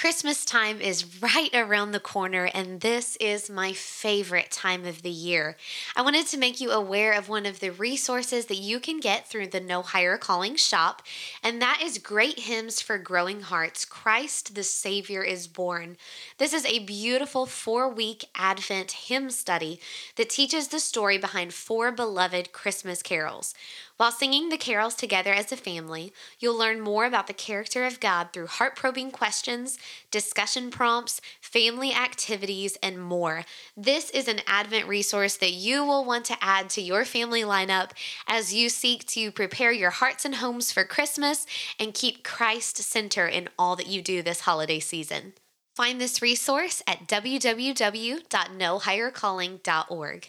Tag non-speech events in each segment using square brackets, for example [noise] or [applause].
Christmas time is right around the corner, and this is my favorite time of the year. I wanted to make you aware of one of the resources that you can get through the No Higher Calling shop, and that is Great Hymns for Growing Hearts Christ the Savior is Born. This is a beautiful four week Advent hymn study that teaches the story behind four beloved Christmas carols. While singing the carols together as a family, you'll learn more about the character of God through heart probing questions, discussion prompts, family activities, and more. This is an Advent resource that you will want to add to your family lineup as you seek to prepare your hearts and homes for Christmas and keep Christ center in all that you do this holiday season. Find this resource at www.nohighercalling.org.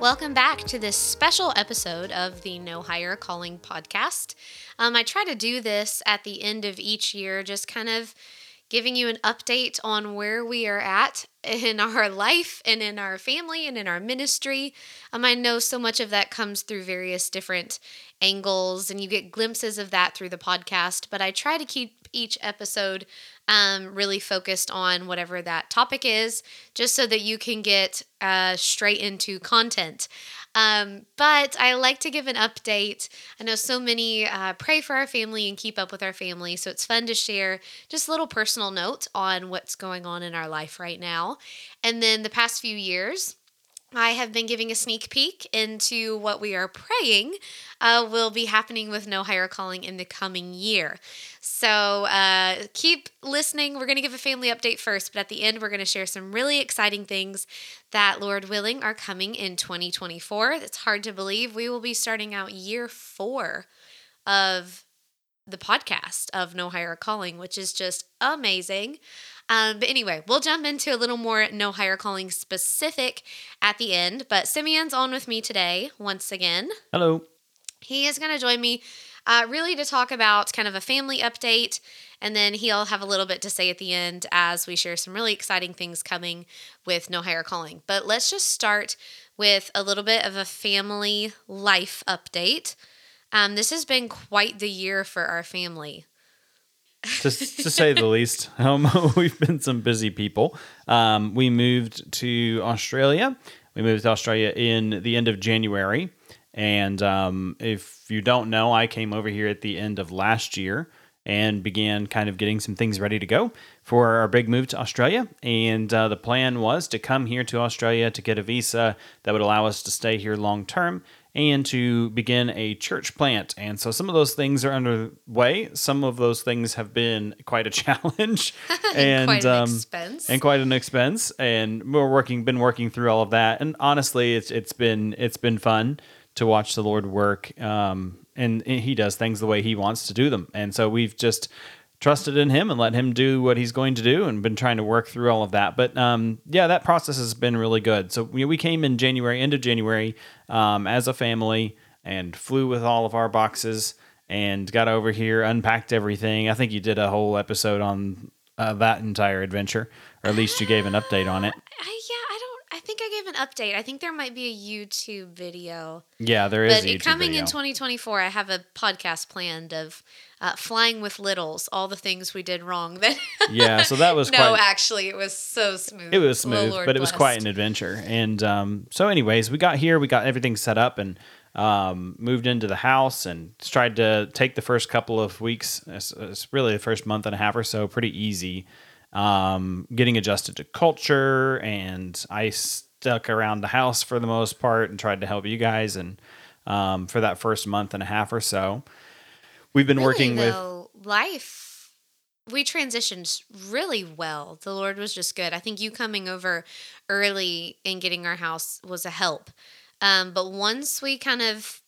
Welcome back to this special episode of the No Higher Calling podcast. Um, I try to do this at the end of each year, just kind of giving you an update on where we are at in our life and in our family and in our ministry. Um, I know so much of that comes through various different angles, and you get glimpses of that through the podcast, but I try to keep each episode um, really focused on whatever that topic is, just so that you can get uh, straight into content. Um, but I like to give an update. I know so many uh, pray for our family and keep up with our family, so it's fun to share just a little personal note on what's going on in our life right now. And then the past few years, I have been giving a sneak peek into what we are praying uh, will be happening with No Higher Calling in the coming year. So uh, keep listening. We're going to give a family update first, but at the end, we're going to share some really exciting things that, Lord willing, are coming in 2024. It's hard to believe we will be starting out year four of the podcast of No Higher Calling, which is just amazing. Um, but anyway, we'll jump into a little more No Higher Calling specific at the end. But Simeon's on with me today once again. Hello. He is going to join me uh, really to talk about kind of a family update. And then he'll have a little bit to say at the end as we share some really exciting things coming with No Higher Calling. But let's just start with a little bit of a family life update. Um, this has been quite the year for our family to, to say the [laughs] least. Um, [laughs] we've been some busy people. Um, we moved to Australia. We moved to Australia in the end of January. And um, if you don't know, I came over here at the end of last year and began kind of getting some things ready to go for our big move to Australia. And uh, the plan was to come here to Australia to get a visa that would allow us to stay here long term and to begin a church plant. And so some of those things are underway. Some of those things have been quite a [laughs] challenge [laughs] and quite an um, expense. and quite an expense. And we're working, been working through all of that. And honestly, it's it's been it's been fun to watch the Lord work. Um, and He does things the way He wants to do them. And so we've just trusted in him and let him do what he's going to do and been trying to work through all of that. But um, yeah, that process has been really good. So we, we came in January, end of January, um, as a family and flew with all of our boxes and got over here, unpacked everything. I think you did a whole episode on uh, that entire adventure, or at least you gave an update on it. I, yeah, think I gave an update. I think there might be a YouTube video. Yeah, there is. But coming video. in 2024, I have a podcast planned of uh, flying with littles, all the things we did wrong. That [laughs] yeah, so that was no, quite, actually, it was so smooth. It was smooth, but it was quite an adventure. And um, so, anyways, we got here, we got everything set up, and um, moved into the house, and tried to take the first couple of weeks. It's, it's really the first month and a half or so, pretty easy. Um, getting adjusted to culture, and I stuck around the house for the most part and tried to help you guys, and um, for that first month and a half or so we've been really, working though, with life we transitioned really well the lord was just good i think you coming over early and getting our house was a help um, but once we kind of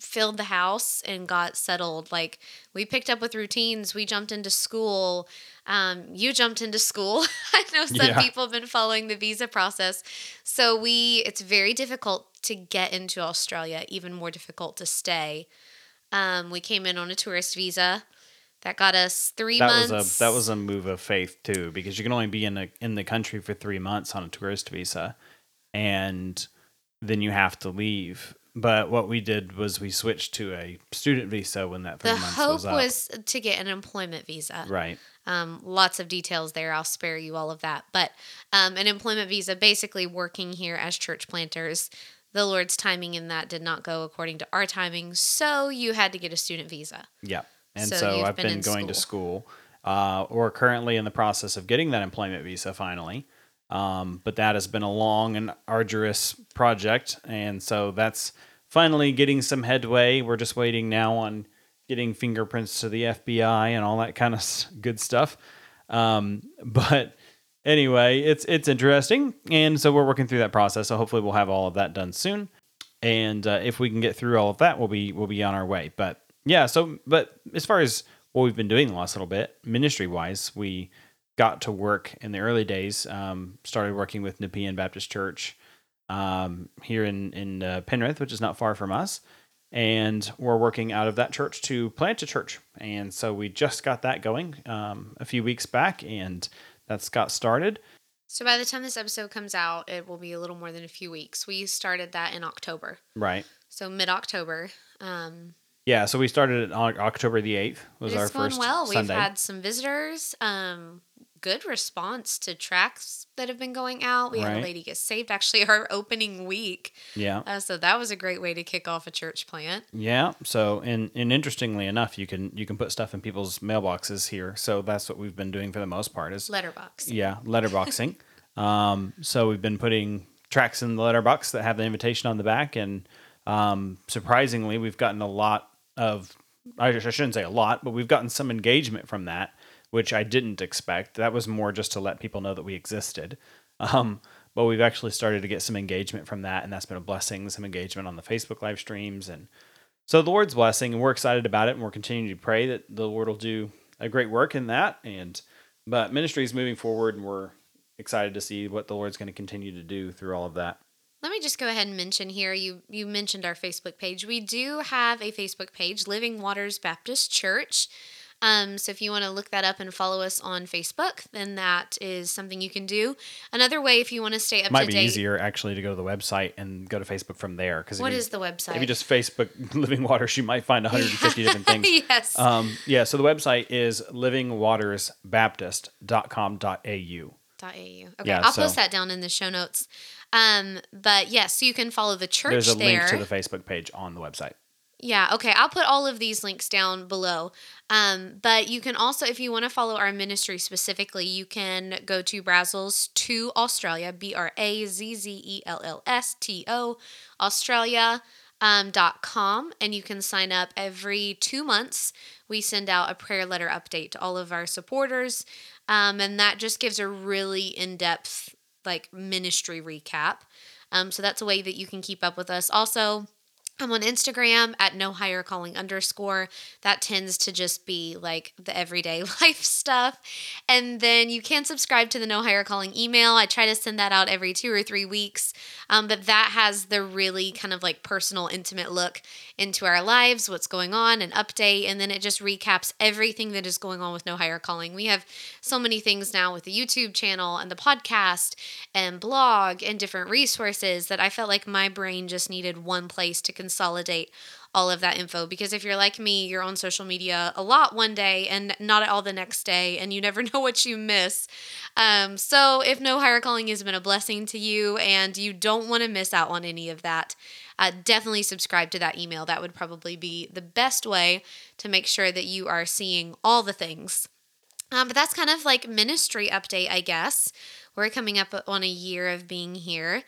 filled the house and got settled. Like we picked up with routines. We jumped into school. Um, you jumped into school. [laughs] I know some Yeah. people have been following the visa process. So we, it's very difficult to get into Australia. Even more difficult to stay. Um, we came in on a tourist visa. That got us three That months. was a that was a move of faith too, because you can only be in the in the country for three months on a tourist visa, and then you have to leave. But what we did was we switched to a student visa when that three the months hope was up. was to get an employment visa. right. Um, lots of details there. I'll spare you all of that. But um, an employment visa, basically working here as church planters. The Lord's timing in that did not go according to our timing, so you had to get a student visa. Yeah. And So so, I've been been, in going to school. Uh, we're currently in the process of getting that employment visa finally. Um, but that has been a long and arduous project. And so that's finally getting some headway. We're just waiting now on getting fingerprints to the FBI and all that kind of good stuff. Um, [laughs] but anyway, it's it's interesting, and so we're working through that process. So hopefully, we'll have all of that done soon. And uh, if we can get through all of that, we'll be we'll be on our way. But yeah, so but as far as what we've been doing the last little bit, ministry wise, we got to work in the early days. Um, started working with Nepean Baptist Church um, here in in uh, Penrith, which is not far from us, and we're working out of that church to plant a church. And so we just got that going um, a few weeks back, and that's got started. So by the time this episode comes out, it will be a little more than a few weeks. We started that in October, Right. so mid October. Um, Yeah. So we started on October the eighth. Was it's our first well. Sunday. We've had some visitors. Um, good response to tracks that have been going out. We had a lady get saved actually our opening week. yeah. Uh, so that was a great way to kick off a church plant. Yeah. So, and and interestingly enough, you can you can put stuff in people's mailboxes here. So that's what we've been doing for the most part. Is Letterbox. yeah, letterboxing. [laughs] um, so we've been putting tracks in the letterbox that have the invitation on the back, and um, surprisingly, we've gotten a lot of. I I shouldn't say a lot, but we've gotten some engagement from that, which I didn't expect. That was more just to let people know that we existed. Um, but we've actually started to get some engagement from that, and that's been a blessing. Some engagement on the Facebook live streams, and so the Lord's blessing, and we're excited about it, and we're continuing to pray that the Lord will do a great work in that. And but ministry is moving forward, and we're excited to see what the Lord's going to continue to do through all of that. Let me just go ahead and mention here. You you mentioned our Facebook page. We do have a Facebook page, Living Waters Baptist Church. Um, so if you want to look that up and follow us on Facebook, then that is something you can do. Another way, if you want to stay up might to be date, easier actually to go to the website and go to Facebook from there because what you, is the website? if you just Facebook [laughs] Living Waters, you might find 150 different things. [laughs] yes. Um, yeah, so the website is livingwatersbaptist.com.au. Dot .au. Okay, Yeah, I'll so- post that down in the show notes. Um, but yes, so you can follow the church There's a there. link to the Facebook page on the website. Yeah, okay. I'll put all of these links down below. Um, but you can also, if you want to follow our ministry specifically, you can go to Brazzells to Australia, B R A Z Z E L L S T O, Australia. Um, dot com and you can sign up every two months we send out a prayer letter update to all of our supporters um, and that just gives a really in-depth like ministry recap um, so that's a way that you can keep up with us also I'm on Instagram at no higher calling underscore. That tends to just be like the everyday [laughs] life stuff. And then you can subscribe to the no higher calling email. I try to send that out every two or three weeks. Um, but that has the really kind of like personal, intimate look into our lives, what's going on, an update. And then it just recaps everything that is going on with no higher calling. We have so many things now with the YouTube channel and the podcast and blog and different resources that I felt like my brain just needed one place to consolidate all of that info because if you're like me you're on social media a lot one day and not at all the next day and you never [laughs] know what you miss um, so if no higher calling has been a blessing to you and you don't want to miss out on any of that uh, definitely subscribe to that email that would probably be the best way to make sure that you are seeing all the things um, but that's kind of like ministry update, I guess. We're coming up on a year of being here.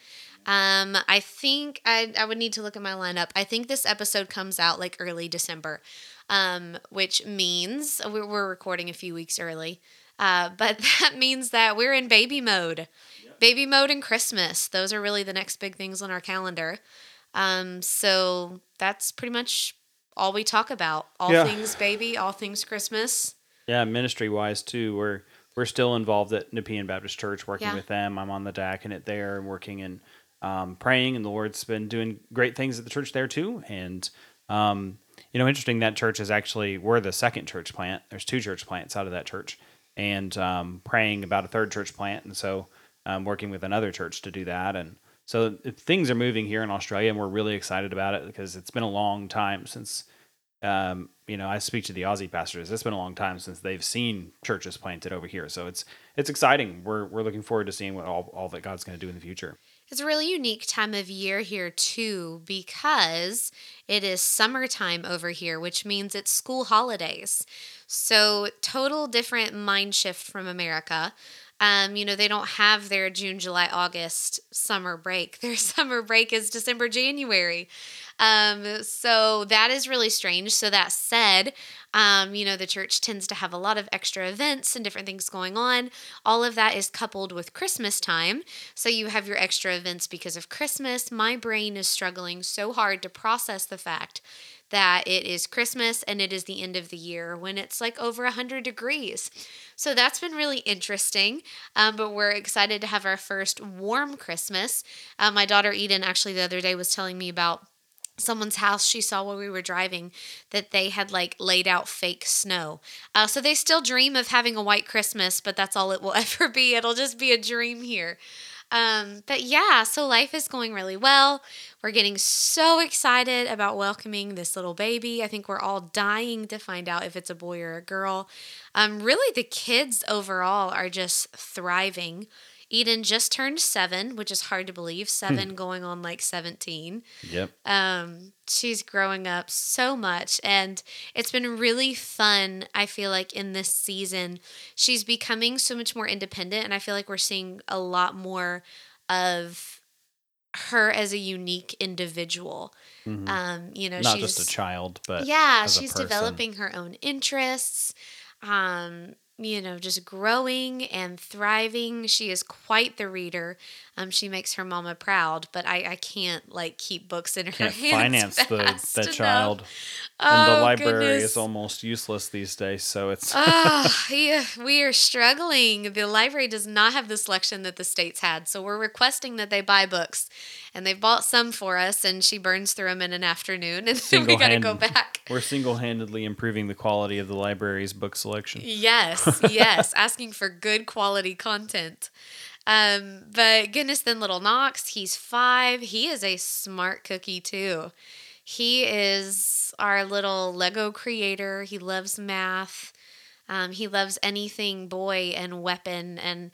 Um, I think I, I would need to look at my lineup. I think this episode comes out like early December, um, which means we're, we're recording a few weeks early. Uh, [laughs] but that means that we're in baby mode. Baby mode and Christmas. Those are really the next big things on our calendar. Um, so that's pretty much all we talk about. All Yeah. things baby, all things Christmas. Yeah, ministry wise too, we're we're still involved at Nepean Baptist Church, working Yeah. with them. I'm on the diaconate there and working and um, praying, and the Lord's been doing great things at the church there too. And um, you know, interesting that church is actually we're the second church plant. There's two church plants out of that church, and um, praying about a third church plant, and so um, working with another church to do that. And so things are moving here in Australia, and we're really excited about it because it's been a long time since um, you know, I speak to the Aussie pastors. It's been a long time since they've seen churches planted over here, so it's it's exciting. We're we're looking forward to seeing what all, all that God's going to do in the future. It's a really unique time of year here, too, because it is summertime over here, which means it's school holidays. So, total different mind shift from America. Um, you know, they don't have their June, July, August summer break. [laughs] Their summer break is December, January. Um, so that is really strange. So that said, um, you know, the church tends to have a lot of extra events and different things going on. All of that is coupled with Christmas time. So you have your extra events because of Christmas. My brain is struggling so hard to process the fact that it is Christmas and it is the end of the year when it's like over 100 degrees. So that's been really interesting. Um, but we're excited to have our first warm Christmas. Uh, my daughter Eden actually the other day was telling me about someone's house she saw while we were driving that they had like laid out fake snow. Uh, so they still dream of having a white Christmas, but that's all it will [laughs] ever be. It'll just be a dream here. Um, but yeah, so life is going really well. We're getting so excited about welcoming this little baby. I think we're all dying to find out if it's a boy or a girl. Um, really, the kids overall are just thriving. Eden just turned seven, which is hard to believe. Seven going on like 17 Yep. um, she's growing up so much and it's been really fun i feel like in this season she's becoming so much more independent and i feel like we're seeing a lot more of her as a unique individual um, you know Mm-hmm. Not she's just a child, but yeah she's developing her own interests um you know just growing and thriving she is quite the reader um she makes her mama proud but i i can't like keep books in her can't hands finance the [laughs] the enough. child, and the Oh, library goodness. is almost useless these days. So it's Ah, yeah, [laughs] we are struggling. The library does not have the selection that the states had, so we're requesting that they buy books, and they've bought some for us, and she burns through them in an afternoon, [laughs] and then we got to go back. we're single handedly improving the quality of the library's book selection. Yes, [laughs] yes, asking for good quality content. Um, but goodness, then little Knox, he's five. He is a smart cookie too. He is our little Lego creator. He loves math. Um, he loves anything boy and weapon. And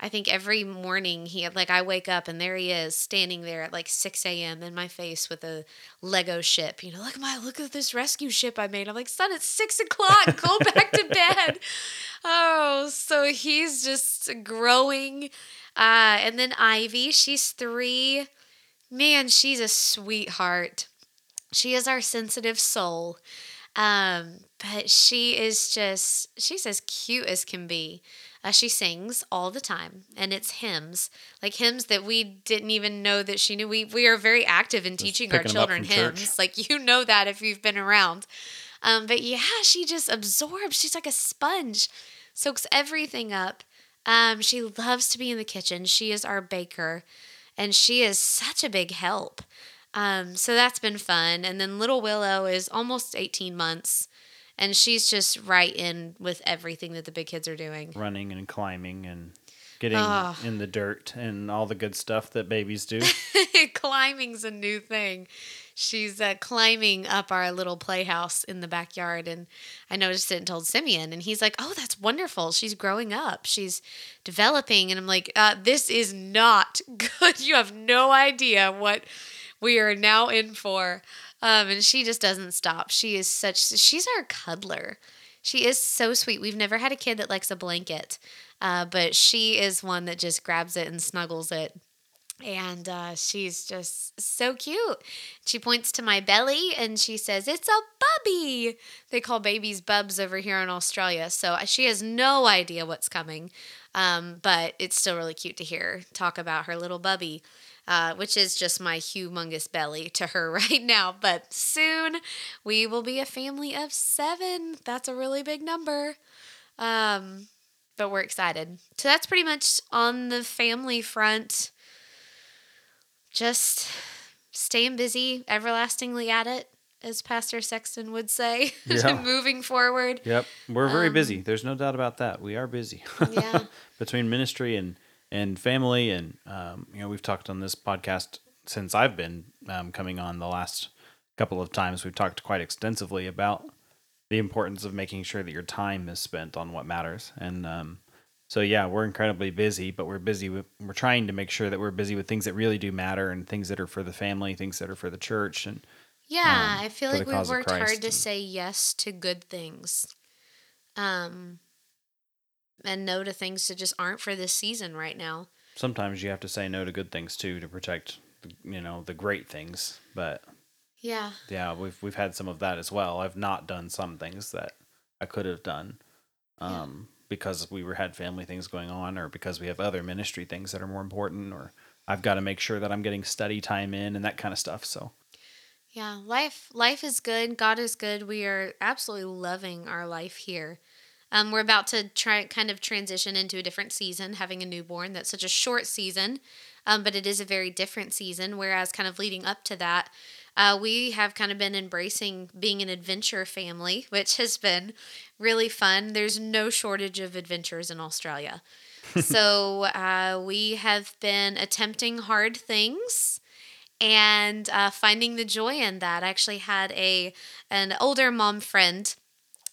I think every morning he had like I wake up and there he is standing there at like 6 a.m. in my face with a Lego ship. You know, look at my look at this rescue ship I made. I'm like, son, it's six o'clock. Go [laughs] back to bed. Oh, so he's just growing. Uh, and then Ivy, she's three. Man, she's a sweetheart. She is our sensitive soul. Um, but she is just, she's as cute as can be. Uh, she sings all the time, and it's hymns, like hymns that we didn't even know that she knew. We we are very active in teaching our picking 'em up children from church. hymns. Like you know that if you've been around. Um, but yeah, she just absorbs. She's like a sponge, soaks everything up. Um, she loves to be in the kitchen. She is our baker, and she is such a big help. Um, so that's been fun. And then little Willow is almost 18 months, and she's just right in with everything that the big kids are doing. Running and climbing and getting Ah. in the dirt and all the good stuff that babies do. [laughs] Climbing's a new thing. She's uh, climbing up our little playhouse in the backyard, and I noticed it and told Simeon, and he's like, "Oh, that's wonderful. She's growing up. She's developing." And I'm like, uh, "This is not [laughs] good. You have no idea what we are now in for." Um, and she just doesn't stop. She is such. She's our cuddler. She is so sweet. We've never had a kid that likes a blanket, uh, but she is one that just grabs it and snuggles it and uh, she's just so cute. She points to my belly and she says, It's a bubby. They call babies bubs over here in Australia. So she has no idea what's coming, um, but it's still really cute to hear talk about her little bubby. Uh, which is just my humongous belly to her [laughs] right now. But soon we will be a family of seven. That's a really big number. Um, but we're excited. So that's pretty much on the family front. Just staying busy, everlastingly at it, as Pastor Sexton would say, [laughs] Yeah. moving forward. Yep, we're very Um, busy. There's no doubt about that. We are busy. Yeah. [laughs] Between ministry and and family, and um, you know, we've talked on this podcast since I've been um, coming on the last couple of times. We've talked quite extensively about the importance of making sure that your time is spent on what matters. And um, so, yeah, we're incredibly busy, but we're busy with we're trying to make sure that we're busy with things that really do matter and things that are for the family, things that are for the church, and Yeah, um, I feel like we've worked hard Christ to say yes to good things. Um and no to things that just aren't for this season right now. sometimes you have to say no to good things too to protect the, you know the great things but Yeah. yeah we've we've had some of that as well i've not done some things that i could have done Yeah. um because we were had family things going on or because we have other ministry things that are more important or i've got to make sure that i'm getting study time in and that kind of stuff so Yeah, life life is good. God is good. We are absolutely loving our life here. Um, we're about to try kind of transition into a different season, having a newborn. That's such a short season, um, but it is a very different season. Whereas, kind of leading up to that, uh, we have kind of been embracing being an adventure family, [laughs] which has been really fun. There's no shortage of adventures in Australia. [laughs] so uh, we have been attempting hard things and uh, finding the joy in that. I actually had a an older mom friend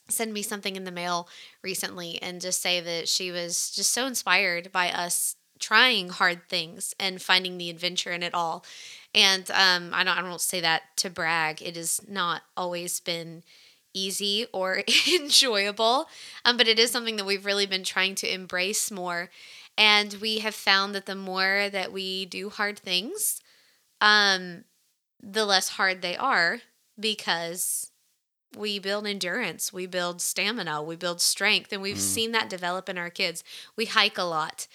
send me something in the mail recently and just say that she was just so inspired by us trying hard things and finding the adventure in it all. And um, I don't I don't say that to brag. It has not always been easy or [laughs] enjoyable, um, but it is something that we've really been trying to embrace more. And we have found that the more that we do hard things, um, the less hard they are because we build endurance, we build stamina, we build strength, and we've seen that develop in our kids. We hike a lot,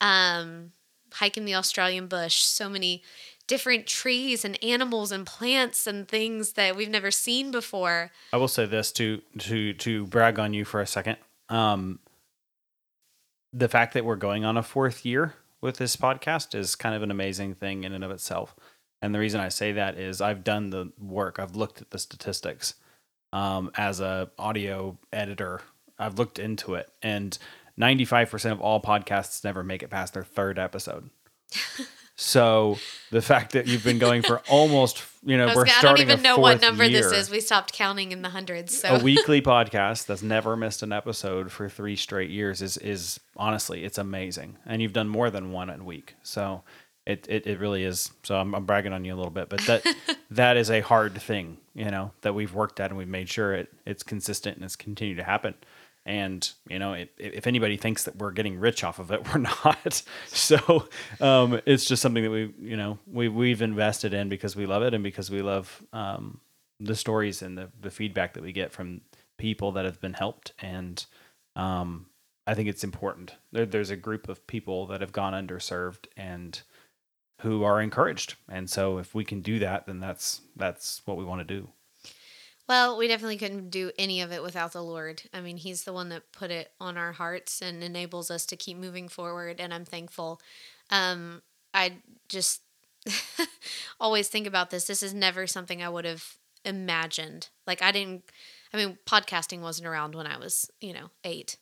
um, hike in the Australian bush, so many different trees and animals and plants and things that we've never seen before. i will say this to to to brag on you for a second um the fact that we're going on a fourth year with this podcast is kind of an amazing thing in and of itself. And the reason I say that is I've done the work. I've looked at the statistics um, as a audio editor. I've looked into it, and 95% of all podcasts never make it past their third episode. [laughs] so the fact that you've been going for almost, you know, I, we're gonna- I don't even know what number this is. We stopped counting in the hundreds. So a [laughs] weekly podcast that's never missed an episode for three straight years is is honestly it's amazing and you've done more than one a week so it it, it really is so I'm, I'm bragging on you a little bit but that [laughs] that is a hard thing you know that we've worked at and we've made sure it it's consistent and it's continued to happen. And you know it, if anybody thinks that we're getting rich off of it [laughs] we're not. [laughs] So um, it's just something that we you know we, we've invested in because we love it and because we love um, the stories and the, the feedback that we get from people that have been helped. And um, i think it's important. There, there's a group of people that have gone underserved and who are encouraged and so if we can do that then that's that's what we want to do Well, we definitely couldn't do any of it without the Lord. I mean, He's the one that put it on our hearts and enables us to keep moving forward, and I'm thankful. Um, I just [laughs] always think about this. This is never something I would have imagined. Like, I didn't, I mean, podcasting wasn't around when I was, you know, eight,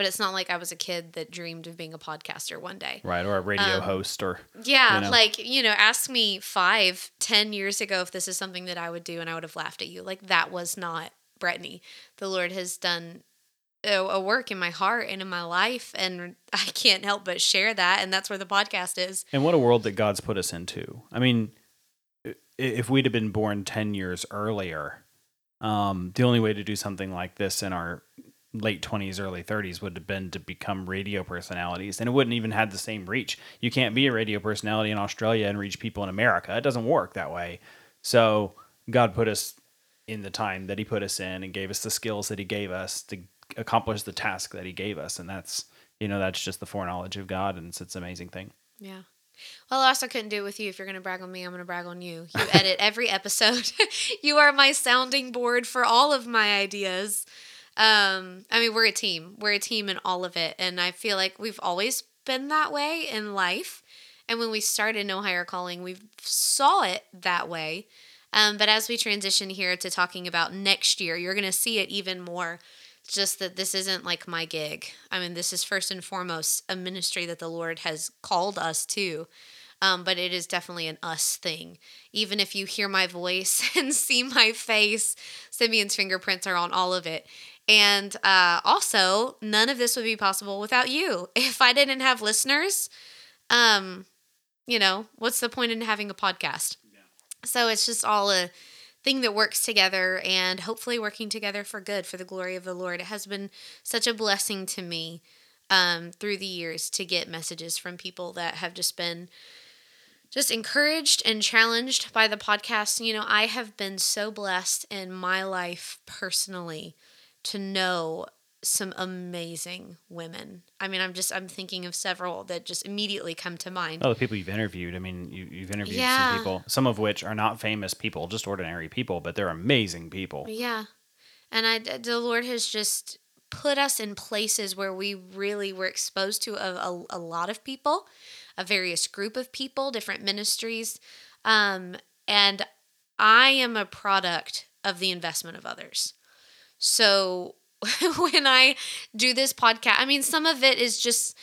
but it's not like I was a kid that dreamed of being a podcaster one day. right or a radio Um, host or Yeah, you know? like, you know, ask me five, ten years ago if this is something that I would do, and I would have laughed at you. Like, that was not Brittany. The Lord has done a, a work in my heart and in my life, and [laughs] I can't help but share that. And that's where the podcast is. And what a world that God's put us into. I mean, if we'd have been born 10 years earlier, um, the only way to do something like this in our late 20s, early 30s would have been to become radio personalities. And it wouldn't even had the same reach. You can't be a radio personality in Australia and reach people in America. It doesn't work that way. So God put us in the time that He put us in and gave us the skills that He gave us to accomplish the task that He gave us. And that's, you know, that's just the foreknowledge of God. And it's, it's an amazing thing. Yeah. Well, I also couldn't do it with you. If you're going to brag on me, I'm going to brag on you. You edit every episode. [laughs] you are my sounding board for all of my ideas. Um, I mean, we're a team. We're a team in all of it. And I feel like we've always been that way in life. And when we started No Higher Calling, we saw it that way. Um, but as we transition here to talking about next year, you're going to see it even more. Just that this isn't like my gig. I mean, this is first and foremost a ministry that the Lord has called us to. Um, but it is definitely an us thing. Even if you hear my voice [laughs] and see my face, Simeon's fingerprints are on all of it. And uh, also, none of this would be possible without you. [laughs] If I didn't have listeners, um, you know, what's the point in having a podcast? Yeah. So it's just all a thing that works together and hopefully working together for good, for the glory of the Lord. It has been such a blessing to me um, through the years to get messages from people that have just been just encouraged and challenged by the podcast. You know, I have been so blessed in my life personally to know some amazing women. I mean, I'm just I'm thinking of several that just immediately come to mind. Oh, the people you've interviewed. I mean, you, you've interviewed yeah. some people, some of which are not famous people, just ordinary people, but they're amazing people. Yeah, and I the Lord has just put us in places where we really were exposed to a, a, a lot of people, a various group of people, different ministries, um, and I am a product of the investment of others. So [laughs] when I do this podcast. I mean, some of it is just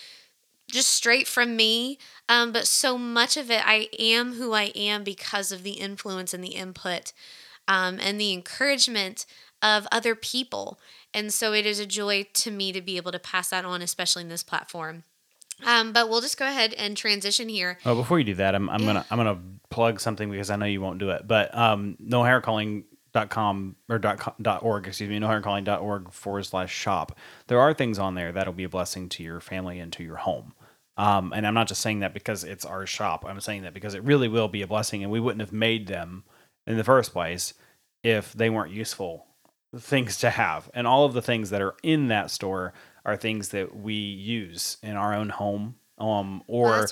just straight from me, um, but so much of it I am who I am because of the influence and the input um, and the encouragement of other people. And so it is a joy to me to be able to pass that on, especially in this platform. Um, but we'll just go ahead and transition here. Oh, before you do that, I'm, I'm yeah. gonna I'm gonna plug something because I know you won't do it. But um, no hair calling dot com or dot, com, dot org excuse me no higher calling dot org forward slash shop. There are things on there that'll be a blessing to your family and to your home. Um, and i'm not just saying that because it's our shop. I'm saying that because it really will be a blessing and we wouldn't have made them in the first place if they weren't useful things to have. And all of the things that are in that store are things that we use in our own home um or well,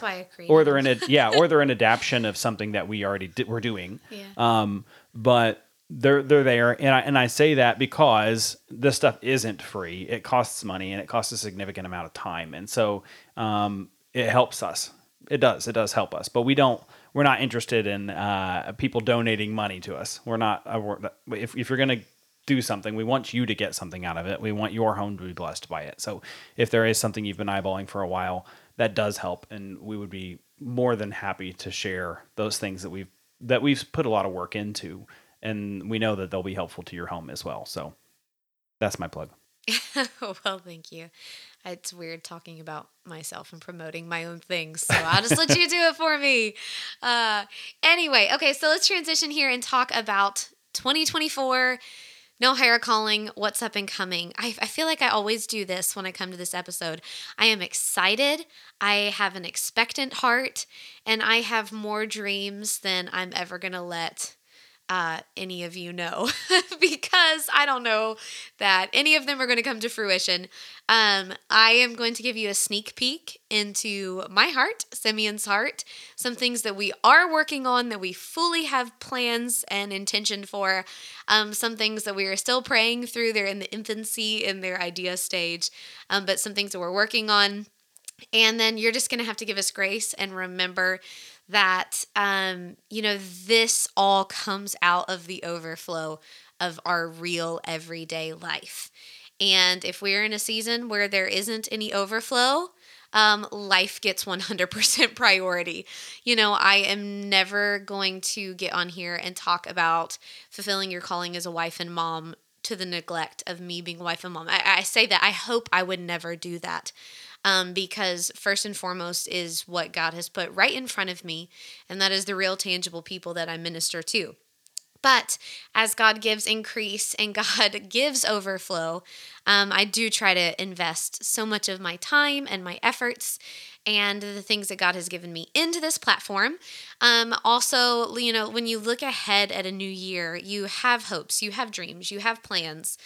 or they're in a yeah or they're an [laughs] adaptation of something that we already did, we're doing. Yeah. um but they're they're there and I and I say that because this stuff isn't free. It costs money and it costs a significant amount of time. And so um, it helps us. It does. It does help us. But we don't we're not interested in uh, people donating money to us. We're not uh, if if you're going to do something, we want you to get something out of it. We want your home to be blessed by it. So if there is something you've been eyeballing for a while, that does help and we would be more than happy to share those things that we've that we've put a lot of work into and we know that they'll be helpful to your home as well. So that's my plug. [laughs] well, thank you. It's weird talking about myself and promoting my own things, so I'll just let you do it for me. [laughs] Uh, anyway, okay, so let's transition here and talk about 2024. No higher calling, what's up and coming. I, I feel like I always do this when I come to this episode. I am excited. I have an expectant heart, and I have more dreams than I'm ever going to let uh, any of you know [laughs] because I don't know that any of them are going to come to fruition. Um, I am going to give you a sneak peek into my heart, Simeon's heart, some things that we are working on that we fully have plans and intention for, um, some things that we are still praying through. They're in the infancy, in their idea stage, um, but some things that we're working on. And then you're just going to have to give us grace and remember that um, you know this all comes out of the overflow of our real everyday life. And if we're in a season where there isn't any overflow, um, life gets 100% [laughs] priority. You know, I am never going to get on here and talk about fulfilling your calling as a wife and mom to the neglect of me being wife and mom. I, I say that I hope I would never do that um, because first and foremost is what God has put right in front of me, and that is the real tangible people that I minister to. But as God gives increase and [laughs] God gives overflow, um, I do try to invest so much of my time and my efforts and the things that God has given me into this platform. Um, also, you know, when you look ahead at a new year, you have hopes, you have dreams, you have plans.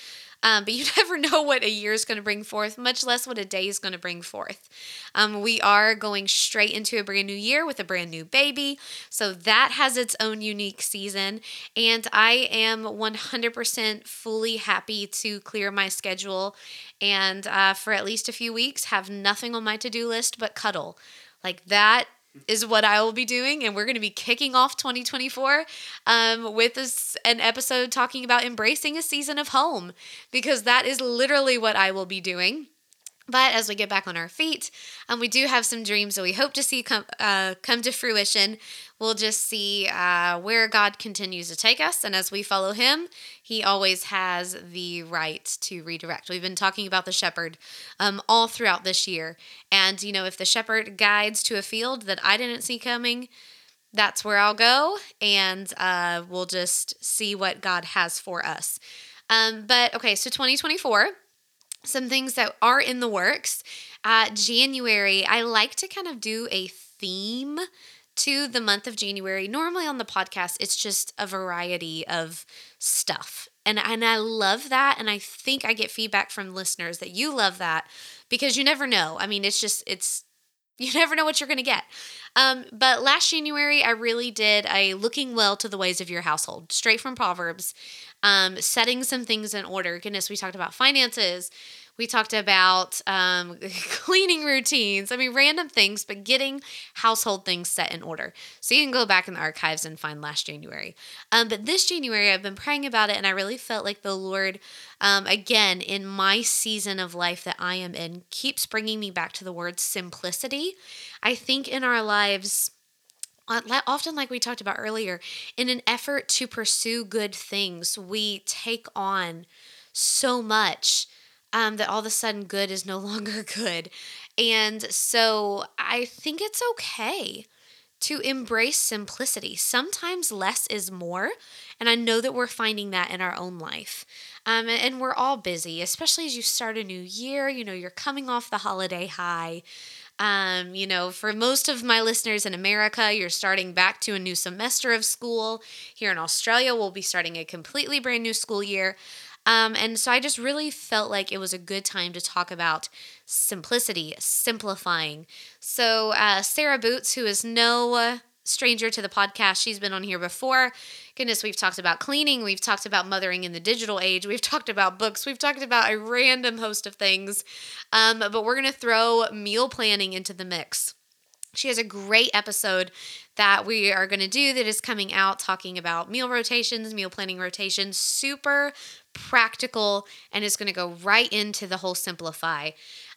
Um, but you [laughs] never know what a year is going to bring forth, much less what a day is going to bring forth. Um, we are going straight into a brand new year with a brand new baby. So that has its own unique season. And I am 100% fully happy to clear my schedule and uh, for at least a few weeks have nothing on my to do list but cuddle. Like that is what I will be doing, and we're going to be kicking off 2024 um, with this, an episode talking about embracing a season of home because that is literally what I will be doing. But as we get back on our feet, um, we do have some dreams that we hope to see come uh, come to fruition. We'll just see uh, where God continues to take us, and as we follow Him, He always has the right to redirect. We've been talking about the shepherd um, all throughout this year, and you know, if the shepherd guides to a field that I didn't see coming, that's where I'll go, and uh, we'll just see what God has for us. Um, but okay, so 2024 some things that are in the works. Uh, January, I like to kind of do a theme to the month of January. Normally on the podcast, it's just a variety of stuff. And, and I love that. And I think I get feedback from listeners that you love that because you never know. I mean, it's just, it's, [laughs] you never know what you're going to get. Um, but last January, I really did a looking well to the ways of your household, straight from Proverbs um, setting some things in order. Goodness, we talked about finances. We talked about um, [laughs] cleaning routines. I mean, random things, but getting household things set in order. So you can go back in the archives and find last January. Um, but this January, I've been praying about it, and I really felt like the Lord, um, again, in my season of life that I am in, keeps bringing me back to the word simplicity. I think in our lives, often like we talked about earlier in an effort to pursue good things we take on so much um, that all of a sudden good is no [laughs] longer good and so i think it's okay to embrace simplicity sometimes less is more and i know that we're finding that in our own life um, and we're all busy especially as you start a new year you know you're coming off the holiday high um, you know, for most of my listeners in America, you're starting back to a new semester of school. Here in Australia, we'll be starting a completely brand new school year. Um, and so I just really felt like it was a good time to talk about simplicity, simplifying. So, uh, Sarah Boots, who is no stranger to the podcast. She's been on here before. Goodness, we've talked about cleaning, we've talked about mothering in the digital age, we've talked about books, we've talked about a random host of things. Um, but we're going to throw meal planning into the mix. She has a great episode that we are going to do that is coming out talking about meal rotations, meal planning rotations, super practical, and is going to go right into the whole simplify.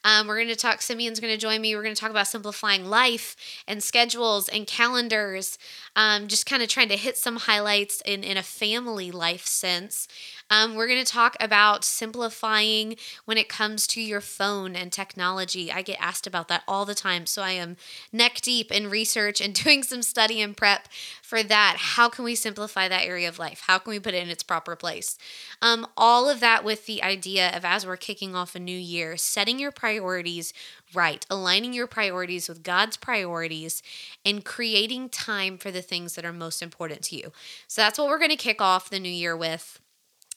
Um, we're going to talk, Simeon's going to join me. We're going to talk about simplifying life and schedules and calendars, um, just kind of trying to hit some highlights in, in a family life sense. Um, we're going to talk about simplifying when it comes to your phone and technology. I get asked about that all the time. So I am neck deep in research and [laughs] doing some study and prep for that. How can we simplify that area of life? How can we put it in its proper place? Um, all of that with the idea of as we're kicking off a new year, setting your priorities right, aligning your priorities with God's priorities, and creating time for the things that are most important to you. So that's what we're going to kick off the new year with.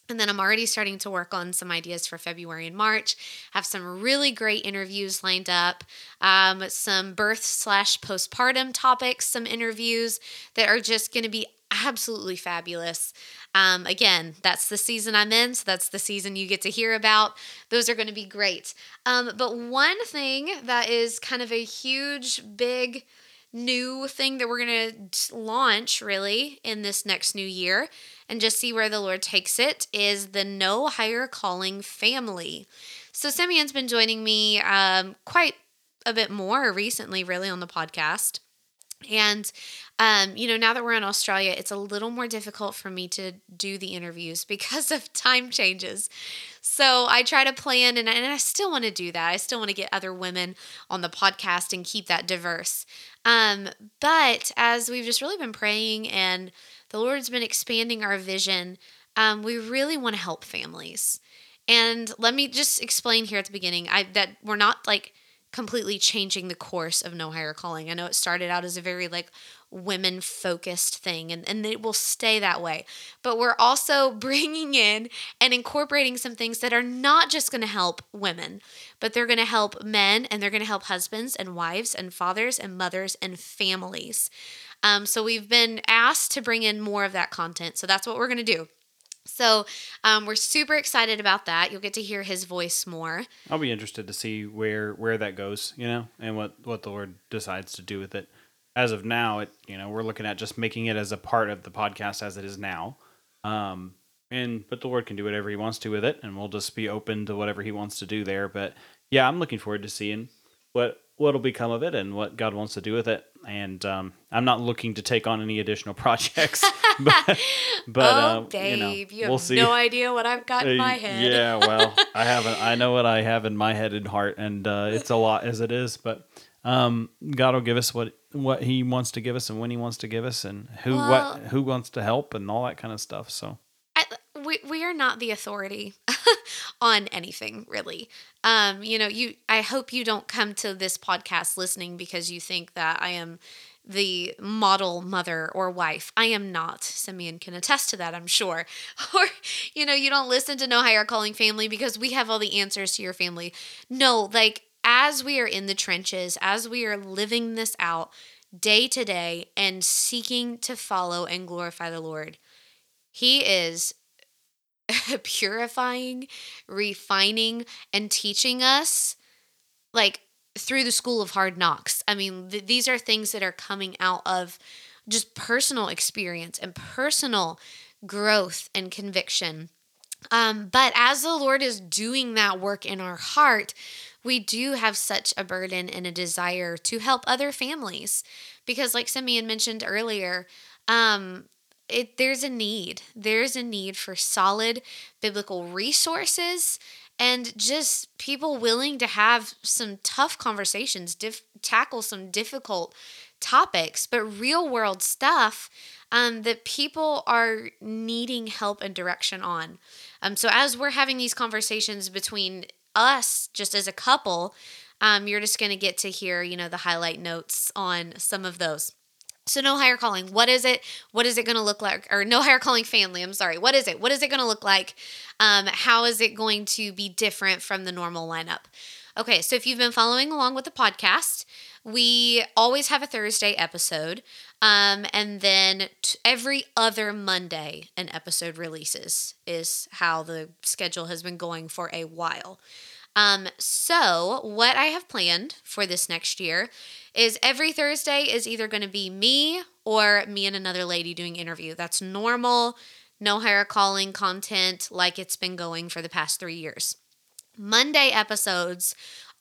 And then I'm already starting to work on some ideas for February and March. Have some really great interviews lined up, um, some birth slash postpartum topics, some interviews that are just going to be absolutely fabulous. Um, again, that's the season I'm in, so that's the season you get to hear about. Those are going to be great. Um, but one thing that is kind of a huge, big, new thing that we're going to launch really in this next new year and just see where the Lord takes it is the No Higher Calling family. So Simeon's been joining me um, quite a bit more recently, really, on the podcast. And, um, you know, now that we're in Australia, it's a little more difficult for me to do the interviews [laughs] because of time changes. So I try to plan, and, and I still want to do that. I still want to get other women on the podcast and keep that diverse. Um, but as we've just really been praying and the Lord's been expanding our vision, um, we really want to help families. And let me just explain here at the beginning I, that we're not like completely changing the course of No Higher Calling. I know it started out as a very like women focused thing and, and it will stay that way. But we're also [laughs] bringing in and incorporating some things that are not just going to help women, but they're going to help men and they're going to help husbands and wives and fathers and mothers and families. Um, so we've been asked to bring in more of that content. So that's what we're going to do. So um, we're super excited about that. You'll get to hear his voice more. I'll be interested to see where where that goes, you know, and what what the Lord decides to do with it. As of now, it you know we're looking at just making it as a part of the podcast as it is now, um, and but the Lord can do whatever He wants to with it, and we'll just be open to whatever He wants to do there. But yeah, I'm looking forward to seeing what what'll become of it and what God wants to do with it. And um, I'm not looking to take on any additional [laughs] projects. but, [laughs] but oh, uh, babe, you, know, you have we'll see. no idea what I've got in Uh, my head. Yeah, well, [laughs] I haven't. I know what I have in my head and heart, and uh, it's a lot as it is. But um, God will give us what what He wants to give us and when He wants to give us, and who Well- what who wants to help and all that kind of stuff. So. I, we, we are not the authority [laughs] on anything really. Um you know you i hope you don't come to this podcast listening because you think that i am the model mother or wife. I am not. Simeon can attest to that i'm sure. [laughs] Or you know you don't listen to no higher calling family because we have all the answers to your family. No like as we are in the trenches as we are living this out day to day and seeking to follow and glorify the lord he is [laughs] purifying, refining, and teaching us like through the school of hard knocks. I mean, th- these are things that are coming out of just personal experience and personal growth and conviction. Um, but as the Lord is doing that work in our heart, we do have such a burden and a desire to help other families. Because, like Simeon mentioned earlier, um, it there's a need. There's a need for solid biblical resources and just people willing to have some tough conversations, tackle some difficult topics, but real world stuff um, that people are needing help and direction on. Um, so as we're having these conversations between us, just as a couple, um, you're just going to get to hear, you know, the highlight notes on some of those. So no higher calling. What is it? What is it going to look like? Or no higher calling family. I'm sorry. What is it? What is it going to look like? Um, how is it going to be different from the normal lineup? Okay, so if you've been following along with the podcast, we always have a Thursday episode, um, and then t- every other Monday an episode releases. Is how the schedule has been going for a while. Um, so what I have planned for this next year is every Thursday is either going to be me or me and another lady doing interview. That's normal, no higher calling content like it's been going for the past three years. Monday episodes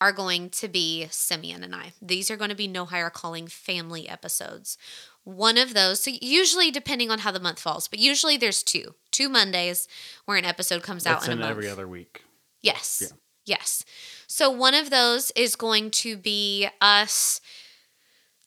are going to be Simeon and I. These are going to be no higher calling family episodes. One of those, so usually depending on how the month falls, but usually there's two, two Mondays where an episode comes out that's in a in month. every other week. Yes. Yeah. Yes. So one of those is going to be us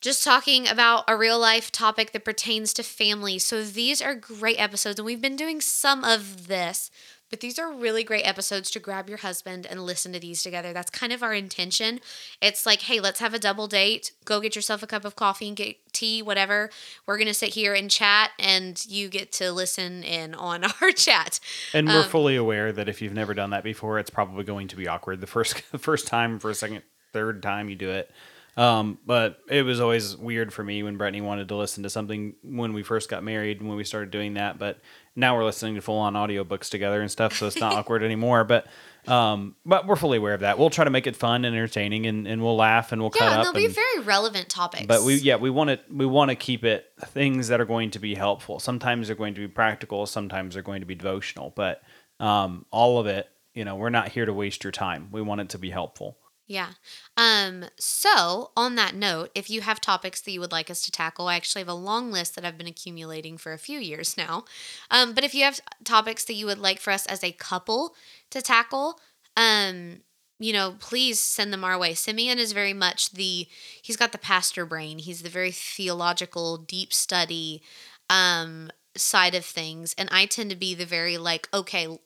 just talking about a real life topic that pertains to family. So these are great episodes, and we've been doing some of this, but these are really great episodes to grab your husband and listen to these together. That's kind of our intention. It's like, hey, let's have a double date. Go get yourself a cup of coffee and get tea, whatever. We're going to sit here and chat, and you get to listen in on [laughs] our chat. And we're Um, fully aware that if you've never done that before, it's probably going to be awkward the first the [laughs] first time, for a second, third time you do it. Um, but it was always weird for me when Brittany wanted to listen to something when we first got married when we started doing that. But now we're listening to full on audiobooks together and stuff, so it's not [laughs] awkward anymore. But um, but we're fully aware of that. We'll try to make it fun and entertaining, and, and we'll laugh and we'll Yeah, cut and up. they'll be and- very relevant topics. but we yeah we want to we want to keep it things that are going to be helpful. Sometimes they're going to be practical. Sometimes they're going to be devotional. But um, all of it, you know, we're not here to waste your time. We want it to be helpful. Yeah. Um, so on that note, if you have topics that you would like us to tackle, I actually have a long list that I've been accumulating for a few years now. Um, but if you have topics that you would like for us as a couple to tackle, um, you know, please send them our way. Simeon is very much the he's got the pastor brain. He's the very theological, deep study um side of things and I tend to be the very like okay,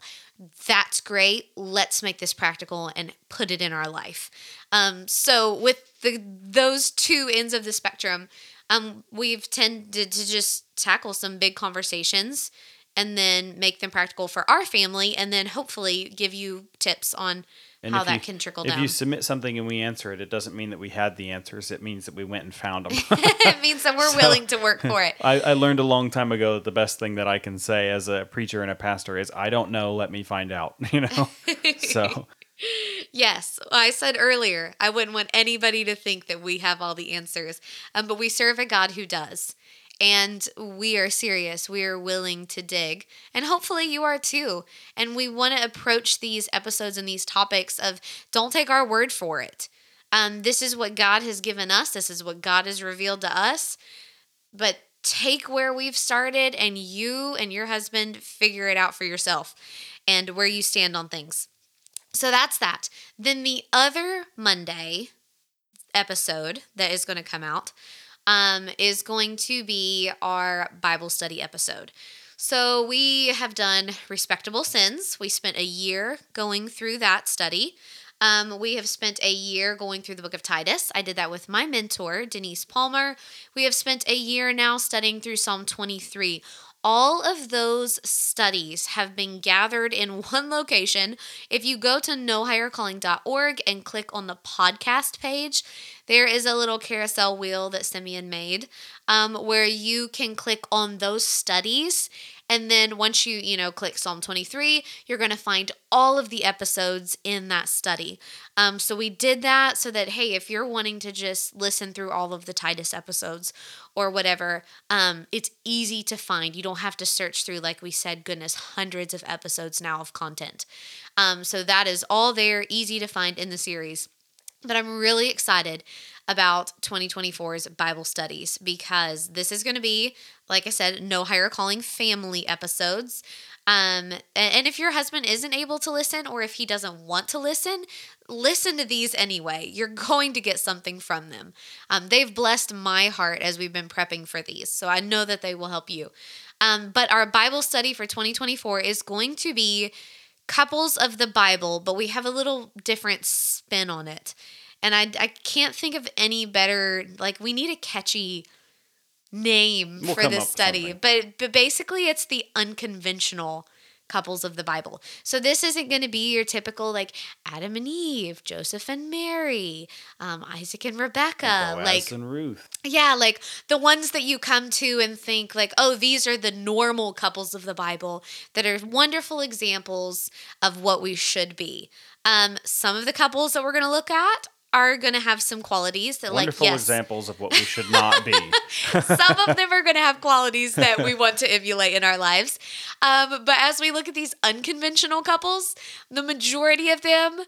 that's great. Let's make this practical and put it in our life. Um, so with the those two ends of the spectrum, um, we've tended to just tackle some big conversations and then make them practical for our family, and then hopefully give you tips on And how that you- can trickle If down. If you submit something and we answer it, it doesn't mean that we had the answers. It means that we went and found them. [laughs] it means that we're [laughs] So- willing to work for it. [laughs] I, I learned a long time ago that the best thing that I can say as a preacher and a pastor is, I don't know, let me find out. You know? so Yes, I said earlier, I wouldn't want anybody to think that we have all the answers, um, but we serve a God who does. And we are serious. We are willing to dig. And hopefully you are too. And we want to approach these episodes and these topics of don't take our word for it. Um, this is what God has given us, this is what God has revealed to us. But take where we've started and you and your husband figure it out for yourself and where you stand on things. So that's that. Then the other Monday episode that is going to come out um, is going to be our Bible study episode. So we have done Respectable Sins. We spent a year going through that study. Um, we have spent a year going through the book of Titus. I did that with my mentor, Denise Palmer. We have spent a year now studying through Psalm 23. All of those studies have been gathered in [laughs] one location. If you go to nohighercalling.org and click on the podcast page, there is a little carousel wheel that Simeon made um, where you can click on those studies. And then once you, you know, click Psalm 23, you're going to find all of the episodes in that study. Um, so we did that so that, hey, if you're wanting to just listen through all of the Titus episodes or whatever, um, it's easy to find. You don't have to search through, like we said, goodness, hundreds of episodes now of content. Um, so that is all there, easy to find in the series. But I'm really excited about 2024's Bible studies because this is going to be, like I said, no higher calling family episodes. Um, and if your husband isn't able to listen or if he doesn't want to listen, listen to these anyway. You're going to get something from them. Um, they've blessed my heart as we've been prepping for these, so I know that they will help you. Um, but our Bible study for 2024 is going to be couples of the Bible, but we have a little different spin on it. And I, I can't think of any better, like, we need a catchy name We'll for this study. But, but basically, it's the unconventional couples of the Bible. So this isn't going to be your typical, like, Adam and Eve, Joseph and Mary, um, Isaac and Rebecca. Boaz like, and Ruth. yeah, like the ones that you come to and think like, "Oh, these are the normal couples of the Bible that are wonderful examples of what we should be." Um some of the couples that we're going to look at are going to have some qualities that Wonderful like yes, examples of what we should not be. [laughs] some of them are going to have qualities that we want to emulate in our lives. Um, but as we look at these unconventional couples, the majority of them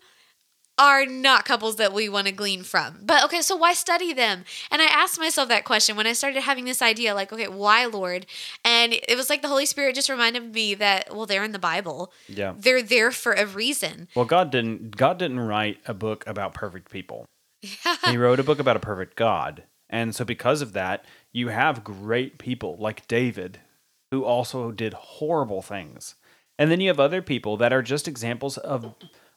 are not couples that we want to glean from. But okay, so why study them? And I asked myself that question when I started having this idea like, okay, why, Lord? And it was like the Holy Spirit just reminded me that, well, they're in the Bible. Yeah. They're there for a reason. Well, God didn't God didn't write a book about perfect people. Yeah. [laughs] he wrote a book about a perfect God. And so because of that, you have great people like David who also did horrible things. And then you have other people that are just examples of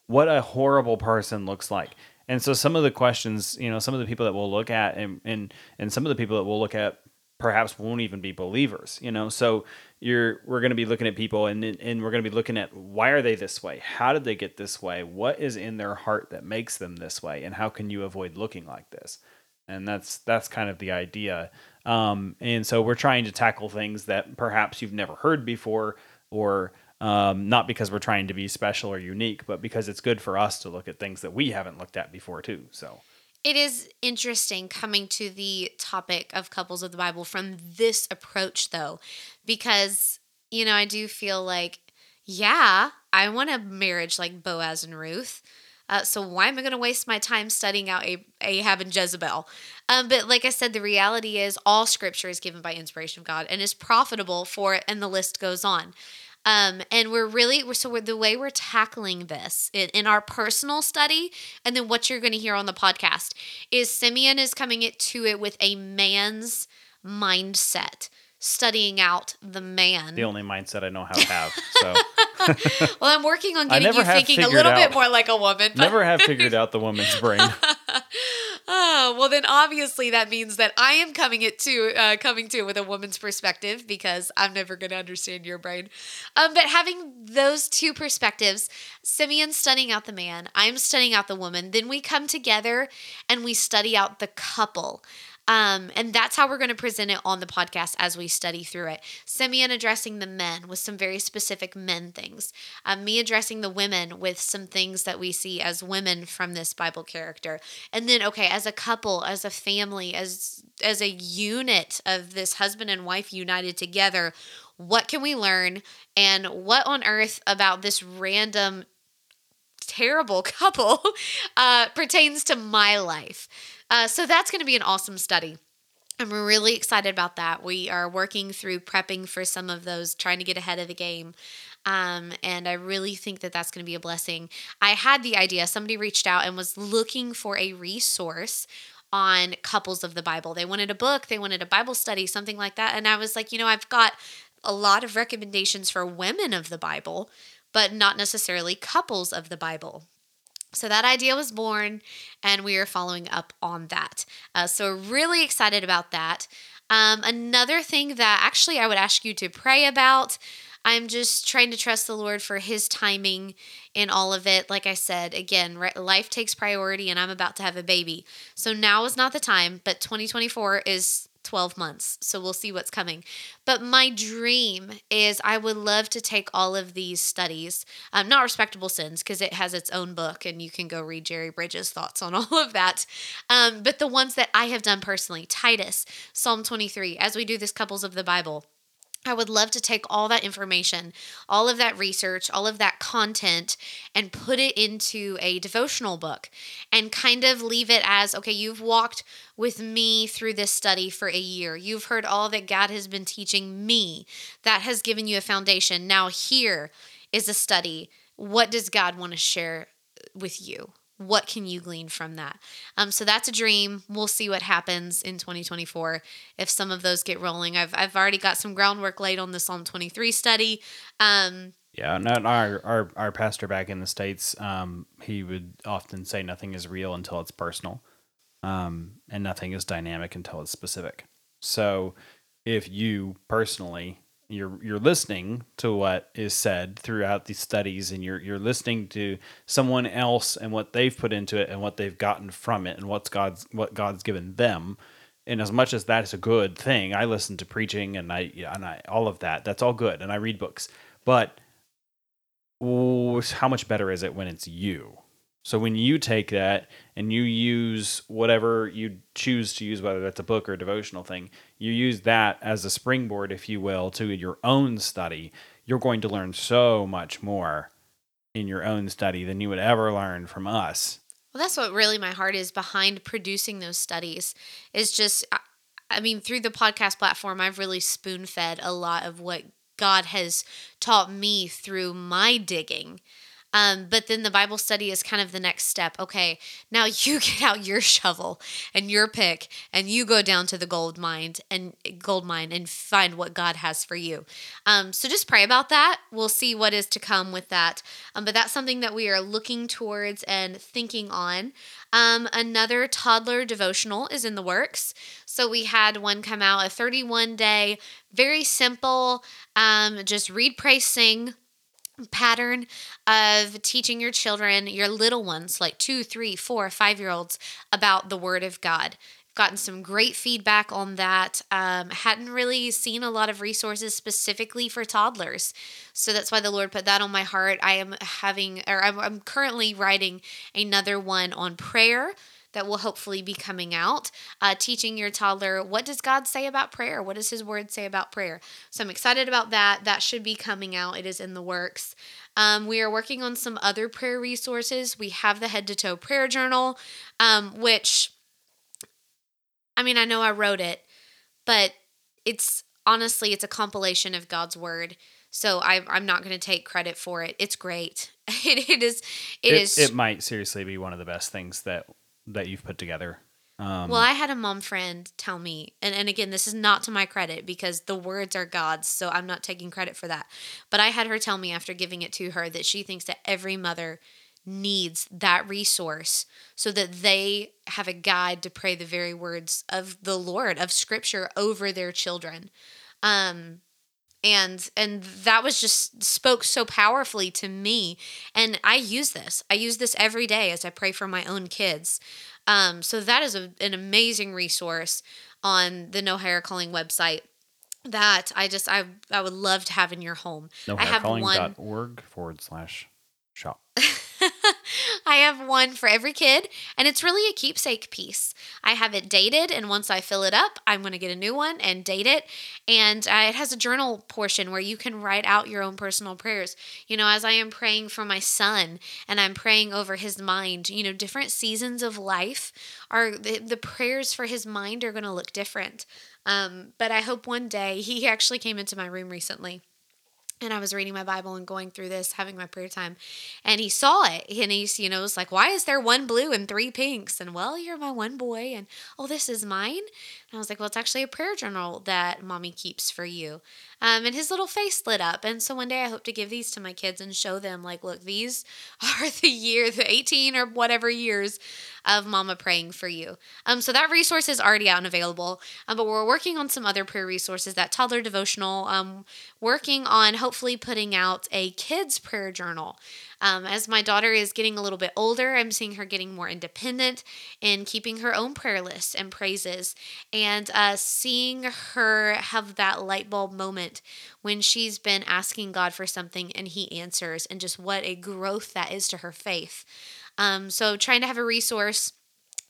what a horrible person looks like. And so some of the questions, you know, some of the people that we'll look at and and and some of the people that we'll look at perhaps won't even be believers, you know. So you're we're going to be looking at people and and we're going to be looking at why are they this way? How did they get this way? What is in their heart that makes them this way? And how can you avoid looking like this? And that's that's kind of the idea. Um, and so we're trying to tackle things that perhaps you've never heard before or um, not because we're trying to be special or unique, but because it's good for us to look at things that we haven't looked at before too. So It is interesting coming to the topic of couples of the Bible from this approach, though, because, you know, I do feel like, yeah, I want a marriage like Boaz and Ruth. Uh, so why am I going to waste my time studying out Ahab and Jezebel? Um, but like I said, the reality is all scripture is given by inspiration of God and is profitable for it, and the list goes on. Um, and we're really we're, so we're, the way we're tackling this in, in our personal study, and then what you're going to hear on the podcast is Simeon is coming it to it with a man's mindset, studying out the man. the only mindset I know how to [laughs] have. So [laughs] well, I'm working on getting you thinking a little bit more like a woman. But, never have figured out the woman's brain. [laughs] oh well, then obviously that means that I am coming it to uh, coming to it with a woman's perspective because I'm never going to understand your brain. Um, but having those two perspectives, Simeon studying out the man, I'm studying out the woman. Then we come together and we study out the couple. Um, and that's how we're going to present it on the podcast as we study through it. Simeon addressing the men with some very specific men things. Um, me addressing the women with some things that we see as women from this Bible character. And then, okay, as a couple, as a family, as as a unit of this husband and wife united together, what can we learn? And what on earth about this random terrible [laughs] couple uh, pertains to my life. Uh, so that's going to be an awesome study. I'm really excited about that. We are working through prepping for some of those, trying to get ahead of the game. Um, and I really think that that's going to be a blessing. I had the idea, somebody reached out and was looking for a resource on couples of the Bible. They wanted a book, they wanted a Bible study, something like that. And I was like, you know, I've got a lot of recommendations for women of the Bible, but not necessarily couples of the Bible. So that idea was born, and we are following up on that. Uh, so, really excited about that. Um, another thing that actually I would ask you to pray about. I'm just trying to trust the Lord for His timing in all of it. Like I said, again, life takes priority, and I'm about to have a baby. So now is not the time, but 2024 is 12 months. So we'll see what's coming. But my dream is I would love to take all of these studies, um, not Respectable Sins, because it has its own book and you can go read Jerry Bridges' thoughts on [laughs] all of that. Um, but the ones that I have done personally Titus, Psalm 23, as we do this Couples of the Bible. I would love to take all that information, all of that research, all of that content, and put it into a devotional book and kind of leave it as okay, you've walked with me through this study for a year. You've heard all that God has been teaching me. That has given you a foundation. Now, here is a study. What does God want to share with you? What can you glean from that? Um, so that's a dream. We'll see what happens in 2024 if some of those get rolling. I've I've already got some groundwork laid on the Psalm 23 study. Um, yeah, no, our, our our pastor back in the states, um, he would often say nothing is real until it's personal, um, and nothing is dynamic until it's specific. So, if you personally you're you're listening to what is said throughout these studies and you're you're listening to someone else and what they've put into it and what they've gotten from it and what's God's what God's given them. And as much as that is a good thing I listen to preaching and I and I all of that. That's all good. And I read books. But how much better is it when it's you so when you take that and you use whatever you choose to use, whether that's a book or a devotional thing, you use that as a springboard, if you will, to your own study. You're going to learn so much more in your own study than you would ever learn from us. Well, that's what really my heart is behind producing those studies. Is just, I mean, through the podcast platform, I've really spoon fed a lot of what God has taught me through my digging. Um, but then the Bible study is kind of the next step. Okay, now [laughs] you get out your shovel and your pick, and you go down to the gold mine and gold mine and find what God has for you. Um, so just pray about that. We'll see what is to come with that. Um, but that's something that we are looking towards and thinking on. Um, another toddler devotional is in the works. So we had one come out, a 31 day, very simple, um, just read, pray, sing pattern of teaching your children, your little ones, like two, three, four, five year olds, about the Word of God. Gotten some great feedback on that. Um, hadn't really seen a lot of resources specifically for toddlers. So that's why the Lord put that on my heart. I am having, or I'm, I'm currently writing another one on prayer that will hopefully be coming out, uh, teaching your toddler what does God say about prayer? What does His Word say about prayer? So I'm excited about that. That should be coming out. It is in the works. Um, we are working on some other prayer resources. We have the Head to Toe Prayer Journal, um, which, I mean, I know I wrote it, but it's honestly it's a compilation of God's Word. So I, I'm not going to take credit for it. It's great. [laughs] It, it is. It, it is. It might seriously be one of the best things that that you've put together. Um, well, I had a mom friend tell me, and, and again, this is not to my credit because the words are God's, so I'm not taking credit for that. But I had her tell me after giving it to her that she thinks that every mother needs that resource so that they have a guide to pray the very words of the Lord of scripture over their children. Um and and that was just spoke so powerfully to me and I use this. I use this every day as I pray for my own kids. Um so that is a, an amazing resource on the No Higher Calling website that I just I I would love to have in your home. No I have one org forward slash shop. [laughs] [laughs] I have one for every kid, and it's really a keepsake piece. I have it dated, and once I fill it up, I'm going to get a new one and date it. And uh, it has a journal portion where you can write out your own personal prayers. You know, as I am praying for my son and I'm praying over his mind, you know, different seasons of life are the, the prayers for his mind are going to look different. Um, but I hope one day he actually came into my room recently and I was reading my Bible and going through this, having my prayer time, and he saw it, and he's, you know, was like, "Why is there one blue and three pinks?" And well, you're my one boy, and oh, this is mine. And I was like, "Well, it's actually a prayer journal that mommy keeps for you." Um, and his little face lit up, and so one day I hope to give these to my kids and show them, like, look, these [laughs] are the year, the 18 or whatever years of Mama praying for you. Um, so that resource is already out and available, um, but we're working on some other prayer resources. That toddler devotional, um, working on hopefully putting out a kids prayer journal. Um, as my daughter is getting a little bit older, I'm seeing her getting more independent and keeping her own prayer lists and praises, and uh, seeing her have that light bulb moment when she's been asking God for something and He answers, and just what a growth that is to her faith. Um, so, trying to have a resource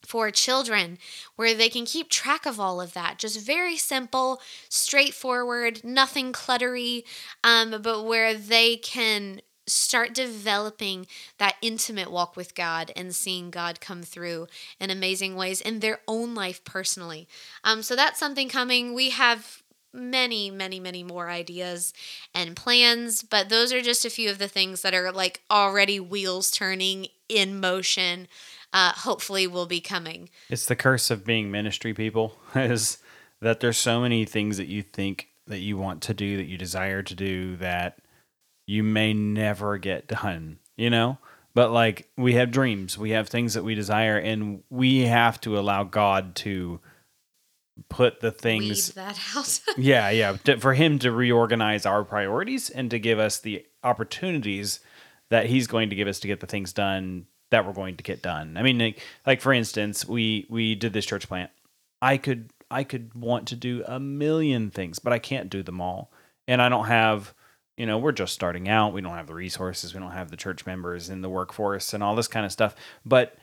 for children where they can keep track of all of that. Just very simple, straightforward, nothing cluttery, um, but where they can start developing that intimate walk with God and seeing God come through in amazing ways in their own life personally. Um, so that's something coming. We have many, many, many more ideas and plans, but those are just a few of the things that are like already wheels turning in motion. Uh, hopefully, will be coming. It's the curse of being ministry people [laughs] is that there's so many things that you think that you want to do, that you desire to do, that you may never get done, you know? But like we have dreams, we have things that we desire, and we have to allow God to put the things Weed that out. [laughs] yeah, yeah, to, for Him to reorganize our priorities and to give us the opportunities that He's going to give us to get the things done that we're going to get done. I mean, like, like for instance, we we did this church plant. I could I could want to do a million things, but I can't do them all, and I don't have you know, we're just starting out. We don't have the resources. We don't have the church members in the workforce and all this kind of stuff. But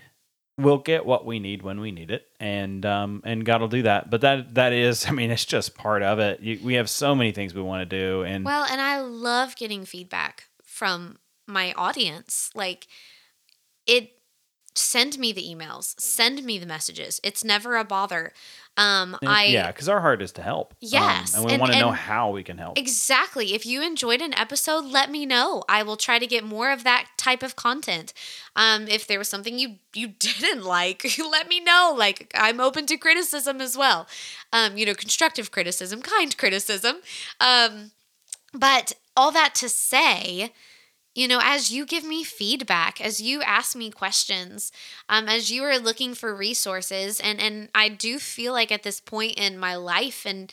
we'll get what we need when we need it, and um, and God will do that. But that that is, [laughs] I mean, it's just part of it. You, we have so many things we want to do, and well, and I love getting feedback from my audience. Like it send me the emails, send me the messages. It's never a bother. Um, I yeah, because our heart is to help. Yes, um, and we want to know how we can help. Exactly. If you enjoyed an episode, let me know. I will try to get more of that type of content. Um, if there was something you you [laughs] didn't like, [laughs] let me know. Like I'm open to criticism as well. Um, you know, constructive criticism, kind criticism. Um, but all that to say you know, as you give me feedback, as you ask me questions, um, as you are looking for resources, and and I do feel like at this point in my life, and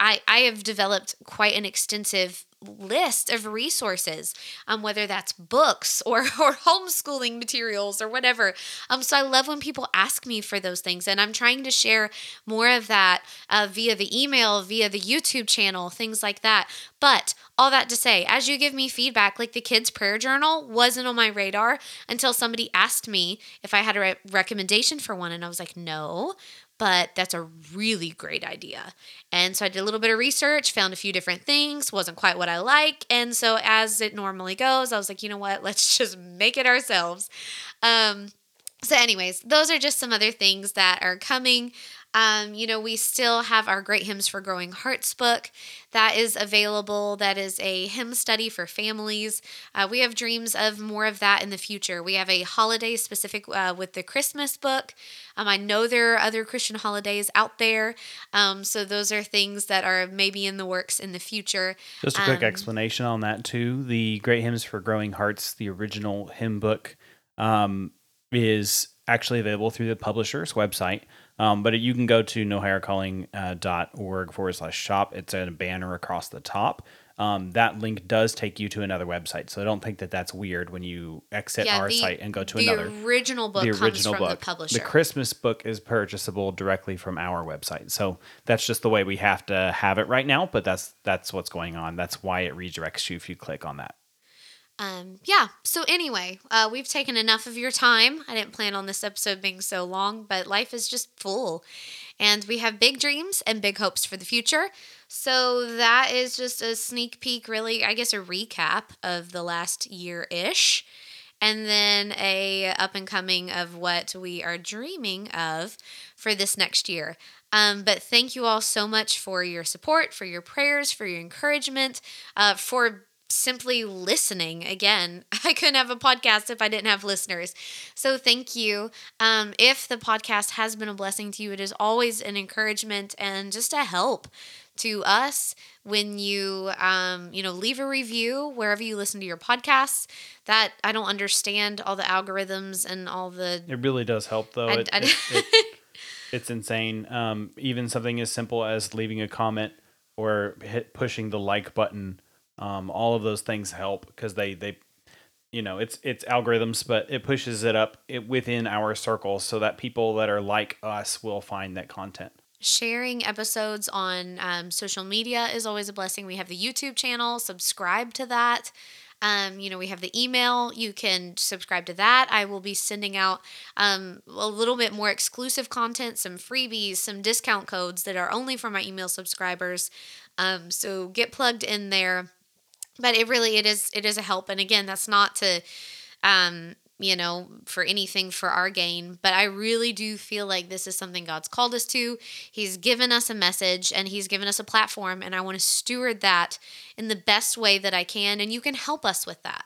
I I have developed quite an extensive list of resources, um, whether that's books or, [laughs] or homeschooling materials or whatever. Um, so I love when people ask me for those things, and I'm trying to share more of that uh, via the email, via the YouTube channel, things like that. But all that to say, as you give me feedback, like the kids' prayer journal wasn't on my radar until somebody asked me if I had a re- recommendation for one, and I was like, no but that's a really great idea. And so I did a little bit of research, found a few different things, wasn't quite what I like. And so, as it normally goes, I was like, you know what, [laughs] let's just make it ourselves. Um, so, anyways, those are just some other things that are coming. Um, you know, we still have our Great Hymns for Growing Hearts book that is available. That is a hymn study for families. Uh, we have dreams of more of that in the future. We have a holiday specific uh, with the Christmas book. Um, I know there are other Christian holidays out there. Um, so those are things that are maybe in the works in the future. Just a quick Um, explanation on that, too. The Great Hymns for Growing Hearts, the original hymn book, um, is actually available through the publisher's website. Um, but you can go to nohighercalling.org forward slash shop. It's a banner across the top. Um, that link does take you to another website. So I don't think that that's weird when you exit Yeah, our the- site and go to the another. The original book the comes original from book. the publisher. The Christmas book is purchasable directly from our website. So that's just the way we have to have it right now. But that's that's what's going on. That's why it redirects you if you click on that. um, yeah. So anyway, uh, we've taken enough of your time. I didn't plan on this episode being so long, but life is just full, and we have big dreams and big hopes for the future. So that is just a sneak peek, really. I guess a recap of the last year ish, and then a up and coming of what we are dreaming of for this next year. Um, but thank you all so much for your support, for your prayers, for your encouragement, uh, for simply listening. Again, [laughs] I couldn't have a podcast if I didn't have listeners. So thank you. Um, if the podcast has been a blessing to you, it is always an encouragement and just a help to us when you um, you know leave a review wherever you listen to your podcasts that i don't understand all the algorithms and all the It really does help, though. I- It, I- it, [laughs] it- it's insane. Um, even something as simple as leaving a comment or hit pushing the like button, um, all of those things help because they they, you know, it's it's algorithms, but it pushes it up it, within our circles so that people that are like us will find that content. Sharing episodes on um, social media is always a blessing. We have the YouTube channel, subscribe to that. Um, you know, we have the email. You can subscribe to that. I will be sending out um, a little bit more exclusive content, some freebies, some discount codes that are only for my email subscribers. Um, so get plugged in there. But it really it is it is a help. And again, that's not to um, you know, for anything for our gain. But I really do feel like this is something God's called us to. He's given us a message and He's given us a platform, and I want to steward that in the best way that I can. And you can help us with that.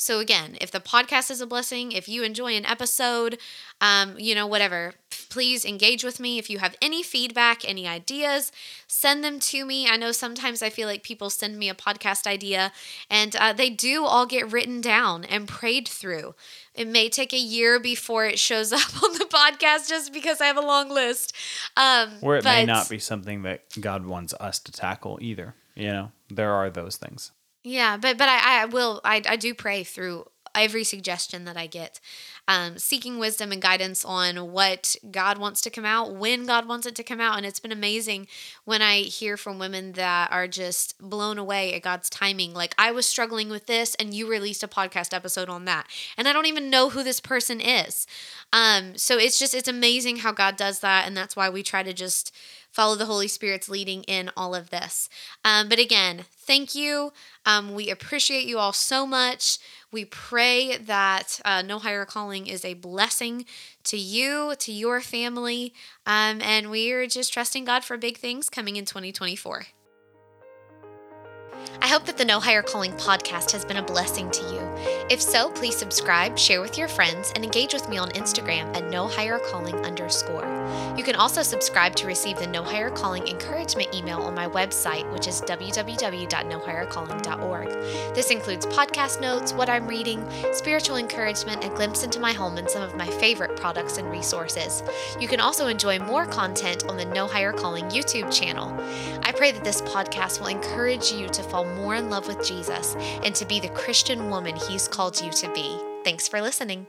So, again, if the podcast is a blessing, if you enjoy an episode, um, you know, whatever, please engage with me. If you have any feedback, any ideas, send them to me. I know sometimes I feel like people send me a podcast idea and uh, they do all get written down and prayed through. It may take a year before it shows [laughs] up on the podcast just because I have a long list. Um, Or it may not be something that God wants us to tackle either. You know, there are those things. Yeah, but but I, I will I, I do pray through every suggestion that I get, um, seeking wisdom and guidance on what God wants to come out, when God wants it to come out, and it's been amazing when I hear from women that are just blown away at God's timing. Like I was struggling with this, and you released a podcast episode on that, and I don't even know who this person is. Um, so it's just it's amazing how God does that, and that's why we try to just follow the Holy Spirit's leading in all of this. Um, but again, thank you. Um, we appreciate you all so much. We pray that uh, No Higher Calling is a blessing to you, to your family, um, and we are just trusting God for big things coming in 2024. I hope that the No Higher Calling podcast has been a blessing to you. If so, please subscribe, share with your friends, and engage with me on Instagram at No Higher Calling underscore. You can also subscribe to receive the No Higher Calling encouragement email on my website, which is www.nohighercalling.org. This includes podcast notes, what I'm reading, spiritual encouragement, a glimpse into my home, and some of my favorite products and resources. You can also enjoy more content on the No Higher Calling YouTube channel. I pray that this podcast will encourage you to fall more in love with Jesus and to be the Christian woman He's called you to be. Thanks for listening.